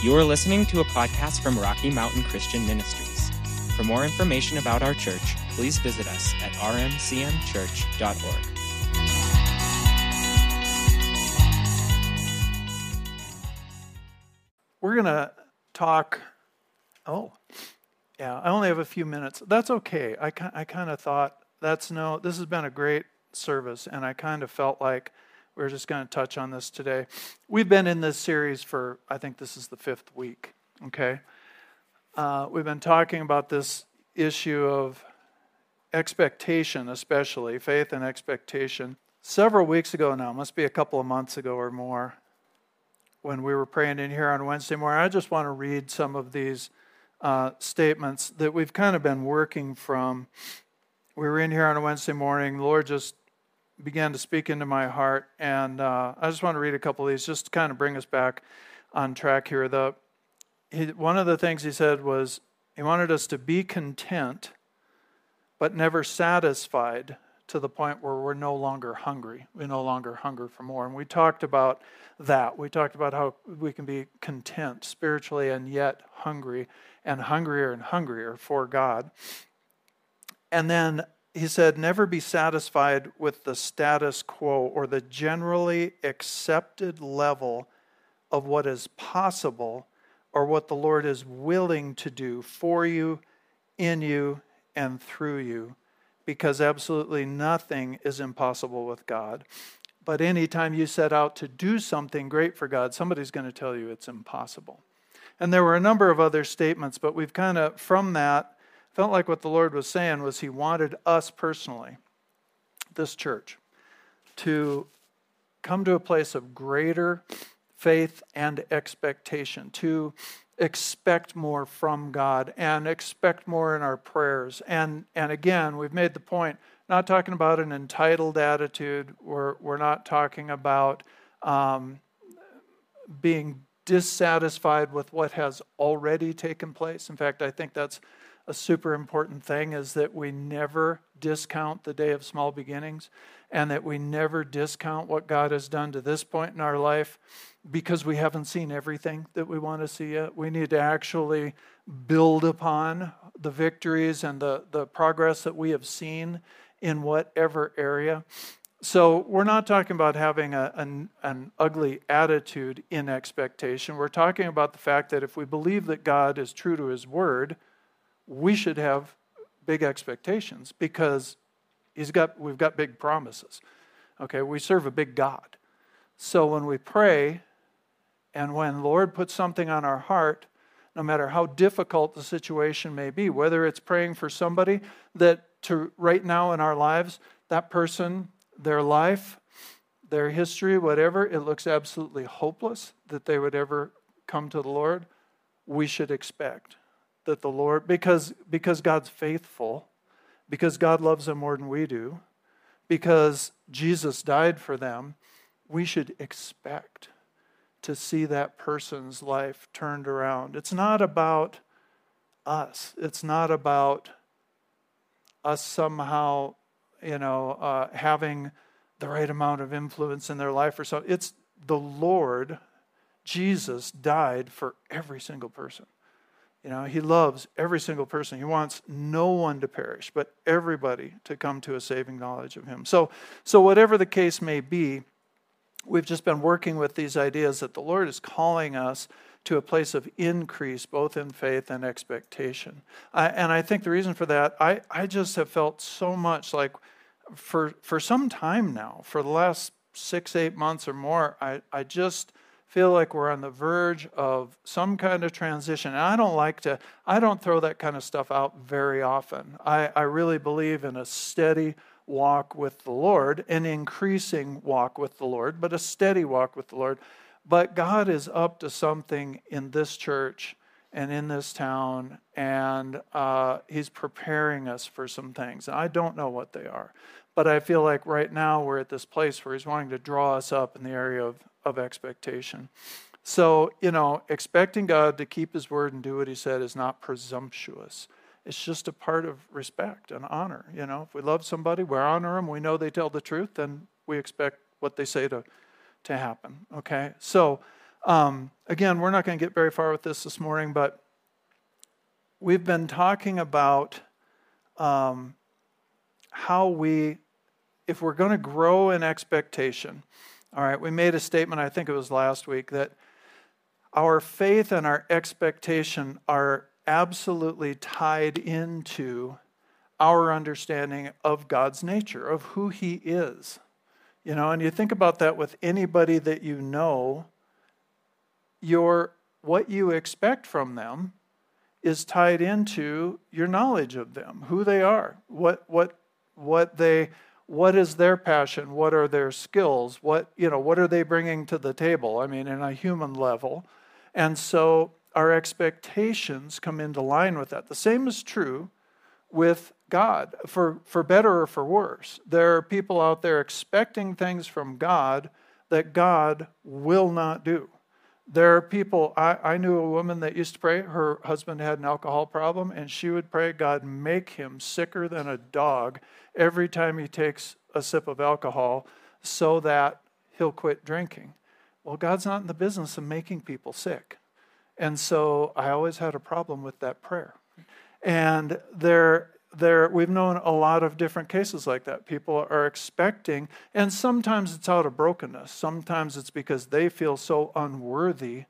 You are listening to a podcast from Rocky Mountain Christian Ministries. For more information about our church, please visit us at rmcmchurch.org. We're going to talk. Oh, yeah, I only have a few minutes. That's okay. I, I kind of thought that's no, this has been a great service, and I kind of felt like we're just going to touch on this today. We've been in this series for, I think this is the fifth week, okay? Uh, we've been talking about this issue of expectation, especially faith and expectation. Several weeks ago now, must be a couple of months ago or more, when we were praying in here on Wednesday morning, I just want to read some of these uh, statements that we've kind of been working from. We were in here on a Wednesday morning. The Lord just began to speak into my heart. And uh, I just want to read a couple of these just to kind of bring us back on track here. The, he, one of the things he said was he wanted us to be content, but never satisfied to the point where we're no longer hungry. We no longer hunger for more. And we talked about that. We talked about how we can be content spiritually and yet hungry, and hungrier and hungrier for God. And then he said, never be satisfied with the status quo or the generally accepted level of what is possible or what the Lord is willing to do for you, in you, and through you, because absolutely nothing is impossible with God. But anytime you set out to do something great for God, somebody's going to tell you it's impossible. And there were a number of other statements, but we've kind of, from that, felt like what the Lord was saying was He wanted us personally, this church, to come to a place of greater faith and expectation, to expect more from God and expect more in our prayers. And, and again, we've made the point not talking about an entitled attitude, we're, we're not talking about um, being dissatisfied with what has already taken place. In fact, I think that's a super important thing is that we never discount the day of small beginnings and that we never discount what God has done to this point in our life because we haven't seen everything that we want to see yet. We need to actually build upon the victories and the, the progress that we have seen in whatever area. So, we're not talking about having a, an, an ugly attitude in expectation. We're talking about the fact that if we believe that God is true to his word, we should have big expectations because he's got, we've got big promises. Okay, we serve a big God. So when we pray and when the Lord puts something on our heart, no matter how difficult the situation may be, whether it's praying for somebody that to right now in our lives, that person, their life, their history, whatever, it looks absolutely hopeless that they would ever come to the Lord, we should expect that the Lord, because, because God's faithful, because God loves them more than we do, because Jesus died for them, we should expect to see that person's life turned around. It's not about us, it's not about us somehow, you know, uh, having the right amount of influence in their life or so. It's the Lord, Jesus, died for every single person. You know, he loves every single person. He wants no one to perish, but everybody to come to a saving knowledge of him. So, so whatever the case may be, we've just been working with these ideas that the Lord is calling us to a place of increase, both in faith and expectation. I, and I think the reason for that, I, I just have felt so much like for, for some time now, for the last six, eight months or more, I, I just feel like we're on the verge of some kind of transition. And I don't like to, I don't throw that kind of stuff out very often. I, I really believe in a steady walk with the Lord, an increasing walk with the Lord, but a steady walk with the Lord. But God is up to something in this church and in this town, and uh, He's preparing us for some things. And I don't know what they are. But I feel like right now we're at this place where He's wanting to draw us up in the area of of expectation. So, you know, expecting God to keep his word and do what he said is not presumptuous. It's just a part of respect and honor. You know, if we love somebody, we honor them, we know they tell the truth, then we expect what they say to, to happen. Okay? So, Um, again, we're not going to get very far with this this morning, but we've been talking about um, how we, if we're going to grow in expectation, all right, we made a statement, I think it was last week, that our faith and our expectation are absolutely tied into our understanding of God's nature, of who He is. You know, and you think about that with anybody that you know, your what you expect from them is tied into your knowledge of them, who they are, what what what they what is their passion, what are their skills, what you know, what are they bringing to the table? I mean, in a human level, and so our expectations come into line with that. The same is true with God, for, for better or for worse. There are people out there expecting things from God that God will not do. There are people, I, I knew a woman that used to pray, her husband had an alcohol problem, and she would pray, God, make him sicker than a dog every time he takes a sip of alcohol so that he'll quit drinking. Well, God's not in the business of making people sick. And so I always had a problem with that prayer. And there there we've known a lot of different cases like that. People are expecting and sometimes it's out of brokenness. Sometimes it's because they feel so unworthy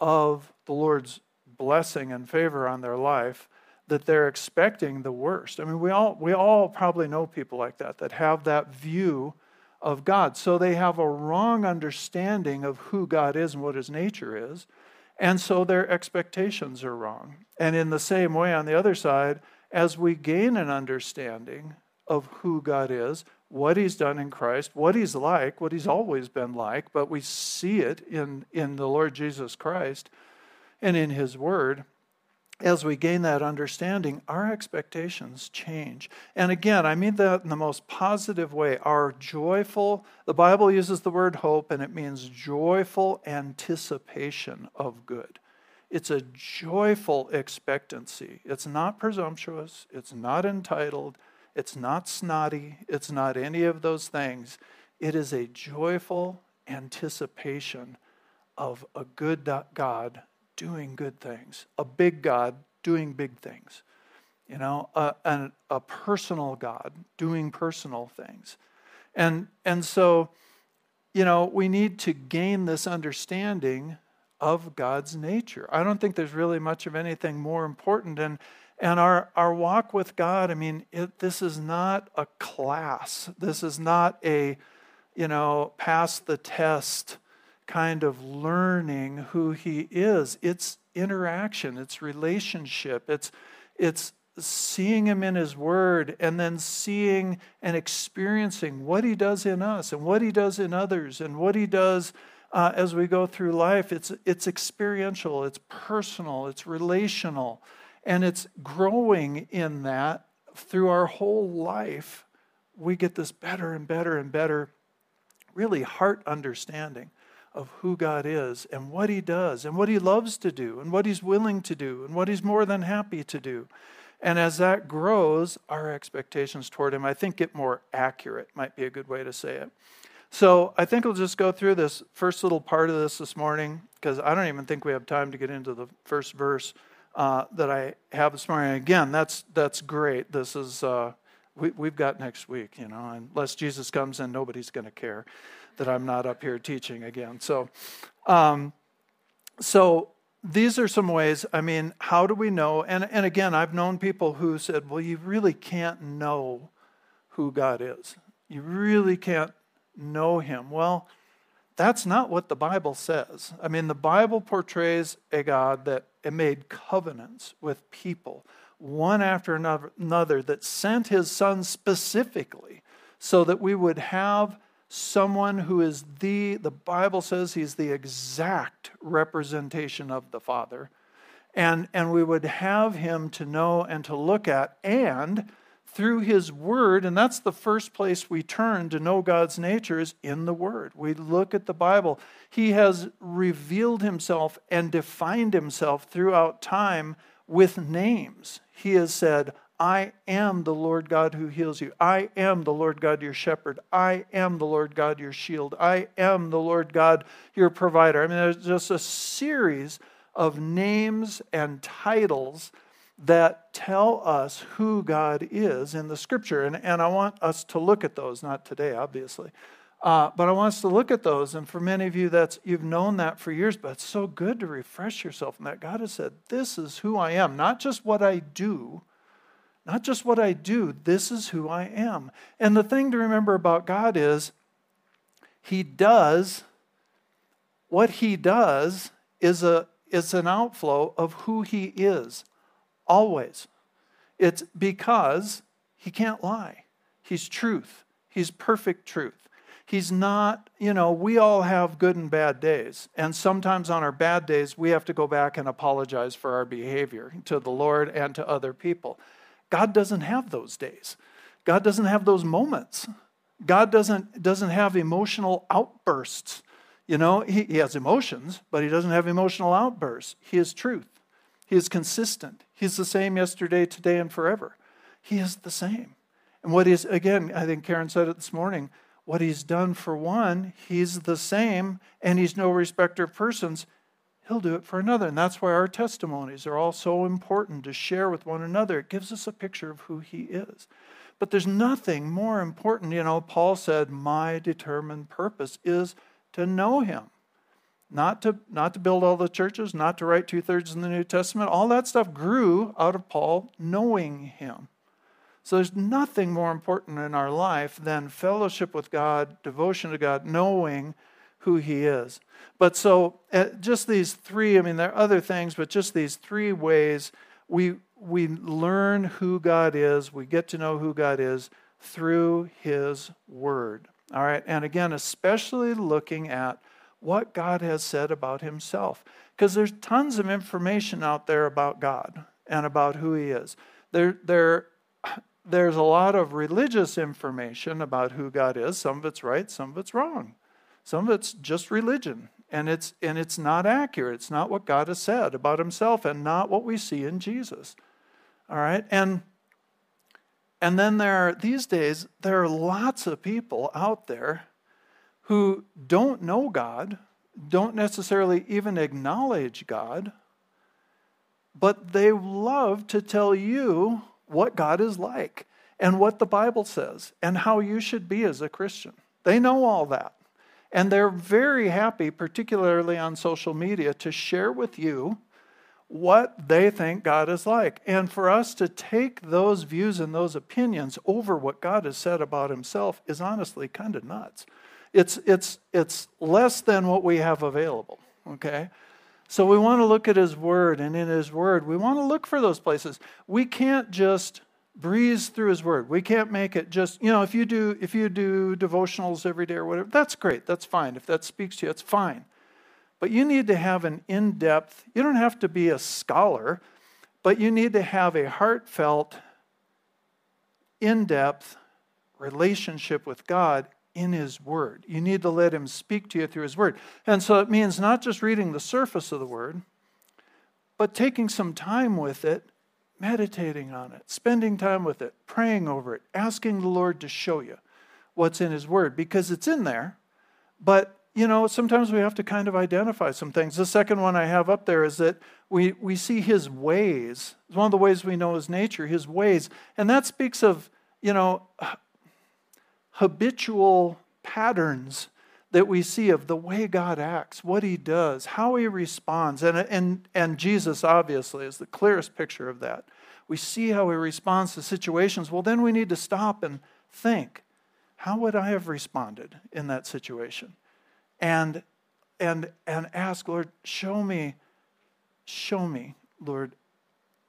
of the lord's blessing and favor on their life that they're expecting the worst. I mean we all we all probably know people like that that have that view of god. So they have a wrong understanding of who god is and what his nature is and so their expectations are wrong. And in the same way on the other side as we gain an understanding of who God is, what He's done in Christ, what He's like, what He's always been like, but we see it in, in the Lord Jesus Christ and in His Word. As we gain that understanding, our expectations change. And again, I mean that in the most positive way. Our joyful, the Bible uses the word hope, and it means joyful anticipation of good. It's a joyful expectancy. It's not presumptuous. It's not entitled. It's not snotty. It's not any of those things. It is a joyful anticipation of a good God doing good things, a big God doing big things, you know, a, a, a personal God doing personal things. And, and so, you know, we need to gain this understanding of God's nature. I don't think there's really much of anything more important. And, and our, our walk with God, I mean, it, this is not a class. This is not a, you know, pass the test kind of learning who He is. It's interaction, it's relationship, it's, it's seeing Him in His Word and then seeing and experiencing what He does in us and what He does in others and what He does uh, as we go through life. It's, it's experiential, it's personal, it's relational, and it's growing in that through our whole life. We get this better and better and better, really heart understanding of who God is and what He does and what He loves to do and what He's willing to do and what He's more than happy to do. And as that grows, our expectations toward Him, I think, get more accurate, might be a good way to say it. So I think we'll just go through this first little part of this this morning because I don't even think we have time to get into the first verse uh, that I have this morning. Again, that's that's great. This is uh, we, we've got next week, you know, unless Jesus comes in, nobody's going to care that I'm not up here teaching again. So, um, so these are some ways. I mean, how do we know? And and again, I've known people who said, "Well, you really can't know who God is. You really can't know him. Well, that's not what the Bible says. I mean, the Bible portrays a God that made covenants with people, one after another, that sent his son specifically so that we would have someone who is the, the Bible says he's the exact representation of the Father. And, and we would have him to know and to look at, and through his word and that's the first place we turn to know god's nature is in the word we look at the bible he has revealed himself and defined himself throughout time with names he has said I am the Lord God who heals you. I am the Lord God your shepherd. I am the Lord God your shield. I am the Lord God your provider. I mean, there's just a series of names and titles that tell us who God is in the scripture. And, and I want us to look at those, not today, obviously. Uh, but I want us to look at those. And for many of you, that's you've known that for years, but it's so good to refresh yourself in that. God has said, This is who I am, not just what I do, not just what I do, this is who I am. And the thing to remember about God is He does what He does is a is an outflow of who He is. Always. It's because He can't lie. He's truth. He's perfect truth. He's not, you know, we all have good and bad days. And sometimes on our bad days, we have to go back and apologize for our behavior to the Lord and to other people. God doesn't have those days. God doesn't have those moments. God doesn't, doesn't have emotional outbursts. You know, he, he has emotions, but he doesn't have emotional outbursts. He is truth. He is consistent. He's the same yesterday, today, and forever. He is the same. And what is, again, I think Karen said it this morning, what he's done for one, he's the same, and he's no respecter of persons. He'll do it for another. And that's why our testimonies are all so important to share with one another. It gives us a picture of who he is. But there's nothing more important. You know, Paul said, My determined purpose is to know him. Not to, not to build all the churches, not to write two thirds in the New Testament. All that stuff grew out of Paul knowing him. So there's nothing more important in our life than fellowship with God, devotion to God, knowing who He is. But so uh, just these three, I mean, there are other things, but just these three ways we, we learn who God is, we get to know who God is through His Word. All right, and again, especially looking at what God has said about Himself. Because there's tons of information out there about God and about who He is. There, there there's a lot of religious information about who God is. Some of it's right, some of it's wrong. Some of it's just religion, and it's and it's not accurate. It's not what God has said about himself and not what we see in Jesus. All right? And and then there are these days there are lots of people out there who don't know God, don't necessarily even acknowledge God, but they love to tell you what God is like and what the Bible says and how you should be as a Christian. They know all that. And they're very happy, particularly on social media, to share with you what they think God is like. And for us to take those views and those opinions over what God has said about himself is honestly kind of nuts. It's, it's, it's less than what we have available, okay? So we want to look at His Word, and in His Word, we want to look for those places. We can't just breeze through His Word. We can't make it just, you know, if you do if you do devotionals every day or whatever, that's great. That's fine. If that speaks to you, it's fine. But you need to have an in-depth. You don't have to be a scholar, but you need to have a heartfelt, in-depth relationship with God in His Word. You need to let Him speak to you through His Word. And so it means not just reading the surface of the Word, but taking some time with it, meditating on it, spending time with it, praying over it, asking the Lord to show you what's in His Word, because it's in there. But, you know, sometimes we have to kind of identify some things. The second one I have up there is that we, we see His ways. It's one of the ways we know His nature, His ways. And that speaks of, you know, habitual patterns that we see of the way God acts, what he does, how he responds. And, and, and Jesus, obviously, is the clearest picture of that. We see how he responds to situations. Well, then we need to stop and think how would I have responded in that situation? And, and, and ask, Lord, show me, show me, Lord,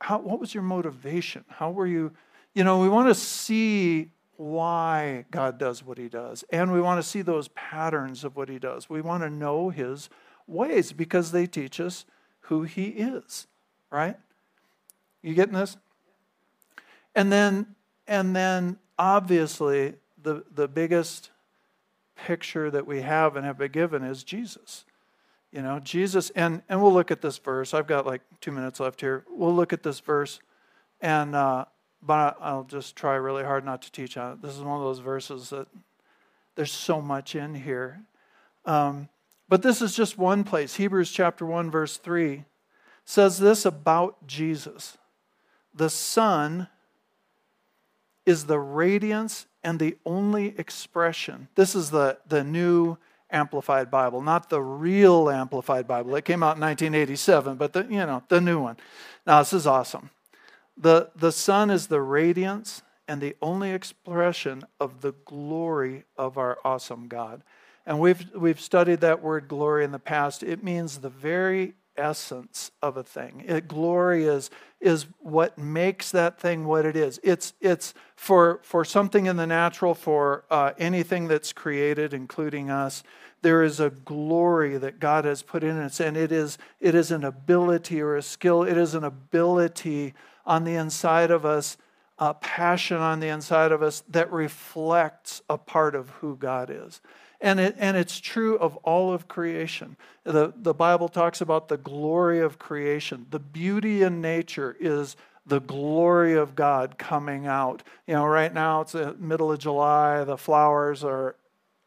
how, what was your motivation? How were you? You know, we want to see why God does what he does. And we want to see those patterns of what he does. We want to know his ways because they teach us who he is, right? You getting this? And then and then obviously the the biggest picture that we have and have been given is Jesus. You know, Jesus and and we'll look at this verse. I've got like 2 minutes left here. We'll look at this verse and uh but I'll just try really hard not to teach on it. This is one of those verses that there's so much in here. Um, but this is just one place. Hebrews chapter 1, verse 3 says this about Jesus The Son is the radiance and the only expression. This is the, the new Amplified Bible, not the real Amplified Bible. It came out in 1987, but the, you know, the new one. Now, this is awesome. The, the Son is the radiance and the only expression of the glory of our awesome God. And we've, we've studied that word glory in the past. It means the very essence of a thing. It, glory is, is what makes that thing what it is. It's, it's for, for something in the natural, for uh, anything that's created, including us. There is a glory that God has put in us, and it is, it is an ability or a skill. It is an ability on the inside of us, a passion on the inside of us that reflects a part of who God is. And, it, and it's true of all of creation. The, the Bible talks about the glory of creation. The beauty in nature is the glory of God coming out. You know, right now it's the middle of July, the flowers are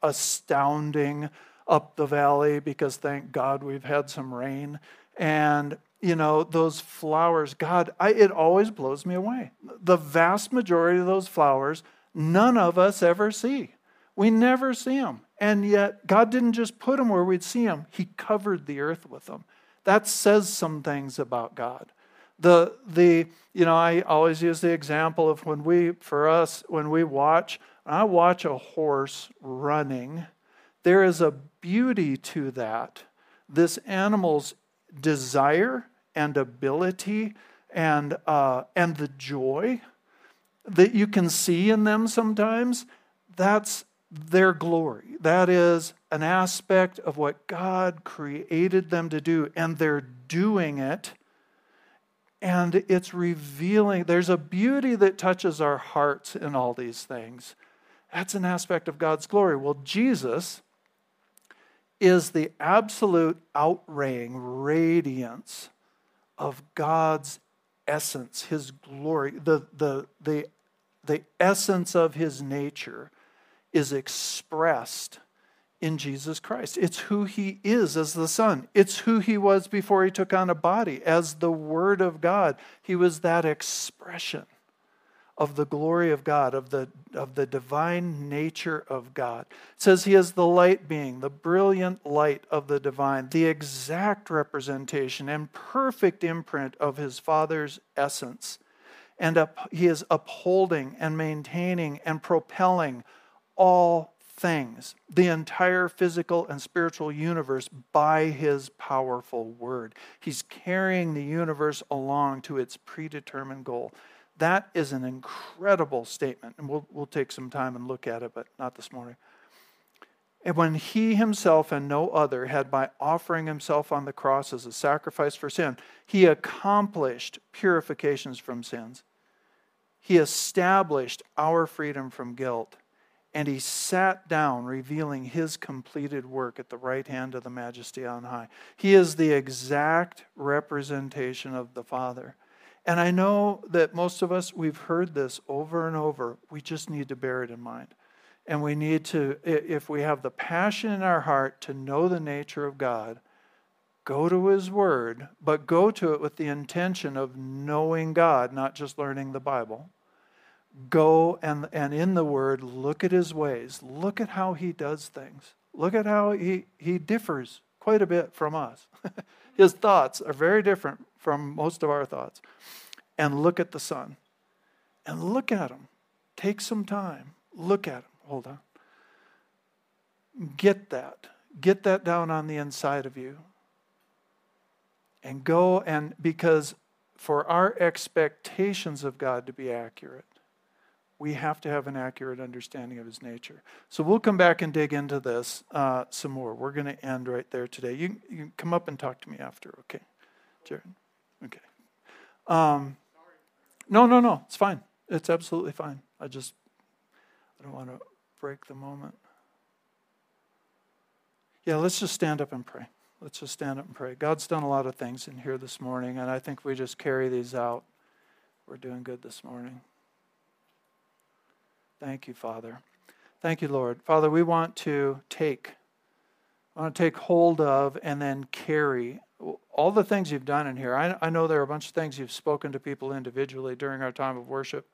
astounding up the valley because thank God we've had some rain. And you know, those flowers, God, I, it always blows me away. The vast majority of those flowers, none of us ever see. We never see them. And yet, God didn't just put them where we'd see them, He covered the earth with them. That says some things about God. The, the, you know, I always use the example of when we, for us, when we watch, I watch a horse running, there is a beauty to that. This animal's desire and ability and, uh, and the joy that you can see in them sometimes, that's their glory. That is an aspect of what God created them to do, and they're doing it. And it's revealing, there's a beauty that touches our hearts in all these things. That's an aspect of God's glory. Well, Jesus is the absolute outraying radiance of God's essence, his glory, the, the, the, the essence of his nature is expressed in Jesus Christ. It's who he is as the Son. It's who he was before he took on a body as the Word of God. He was that expression of the glory of God, of the, of the divine nature of God. It says he is the light being, the brilliant light of the divine, the exact representation and perfect imprint of his Father's essence. And up, he is upholding and maintaining and propelling all things, the entire physical and spiritual universe, by his powerful word. He's carrying the universe along to its predetermined goal. That is an incredible statement, and we'll, we'll take some time and look at it, but not this morning. And when he himself and no other had, by offering himself on the cross as a sacrifice for sin, he accomplished purifications from sins. He established our freedom from guilt. And he sat down, revealing his completed work at the right hand of the majesty on high. He is the exact representation of the Father. And I know that most of us, we've heard this over and over. We just need to bear it in mind. And we need to, if we have the passion in our heart to know the nature of God, go to His Word, but go to it with the intention of knowing God, not just learning the Bible. Go and, and in the Word, look at His ways. Look at how He does things. Look at how He, he differs quite a bit from us. His thoughts are very different from most of our thoughts. And look at the Son. And look at him. Take some time. Look at him. Hold on. Get that. Get that down on the inside of you. And go and, because for our expectations of God to be accurate, we have to have an accurate understanding of his nature. So we'll come back and dig into this uh, some more. We're going to end right there today. You, you can come up and talk to me after, okay? Jared? Okay. Um, no, no, no. It's fine. It's absolutely fine. I just, I don't want to break the moment. Yeah, let's just stand up and pray. Let's just stand up and pray. God's done a lot of things in here this morning, and I think we just carry these out. We're doing good this morning. Thank you, Father. Thank you, Lord. Father, we want to take, I want to take hold of and then carry all the things you've done in here. I, I know there are a bunch of things you've spoken to people individually during our time of worship.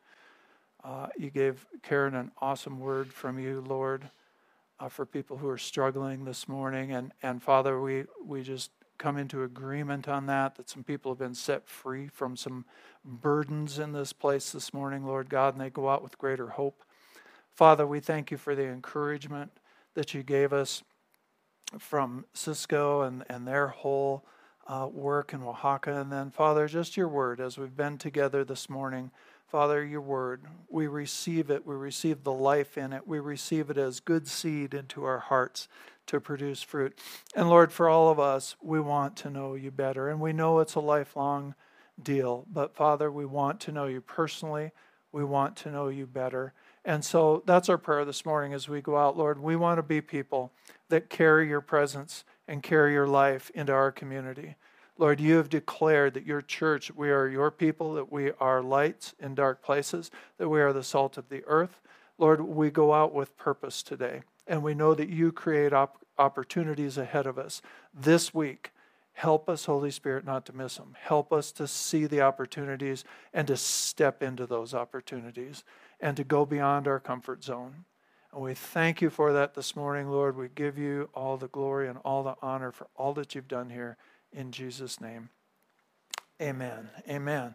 Uh, you gave Karen an awesome word from you, Lord, uh, for people who are struggling this morning. And, and Father, we, we just come into agreement on that, that some people have been set free from some burdens in this place this morning, Lord God, and they go out with greater hope. Father, we thank you for the encouragement that you gave us from Cisco and, and their whole uh, work in Oaxaca. And then, Father, just your word as we've been together this morning. Father, your word, we receive it. We receive the life in it. We receive it as good seed into our hearts to produce fruit. And Lord, for all of us, we want to know you better. And we know it's a lifelong deal. But Father, we want to know you personally. We want to know you better. And so that's our prayer this morning as we go out, Lord. We want to be people that carry your presence and carry your life into our community. Lord, you have declared that your church, we are your people, that we are lights in dark places, that we are the salt of the earth. Lord, we go out with purpose today, and we know that you create op- opportunities ahead of us this week. Help us, Holy Spirit, not to miss them. Help us to see the opportunities and to step into those opportunities and to go beyond our comfort zone. And we thank you for that this morning, Lord. We give you all the glory and all the honor for all that you've done here in Jesus' name. Amen. Amen.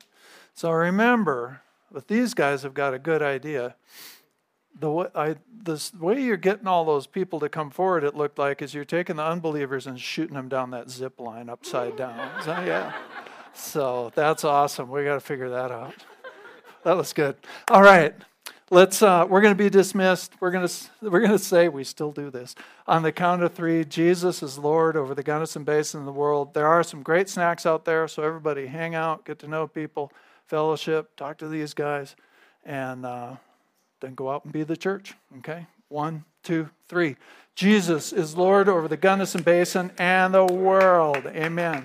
So remember, but these guys have got a good idea. The way, I, this, way you're getting all those people to come forward, it looked like, is you're taking the unbelievers and shooting them down that zip line upside down. So, yeah. So that's awesome. We got to figure that out. That was good. All right let's uh, we're going to be dismissed. We're going to we're going to say we still do this. On the count of three jesus is lord over the gunnison basin in the world. There are some great snacks out there so everybody hang out get to know people fellowship talk to these guys and uh, then go out and be the church okay? One two three. Jesus is lord over the gunnison basin and the world. Amen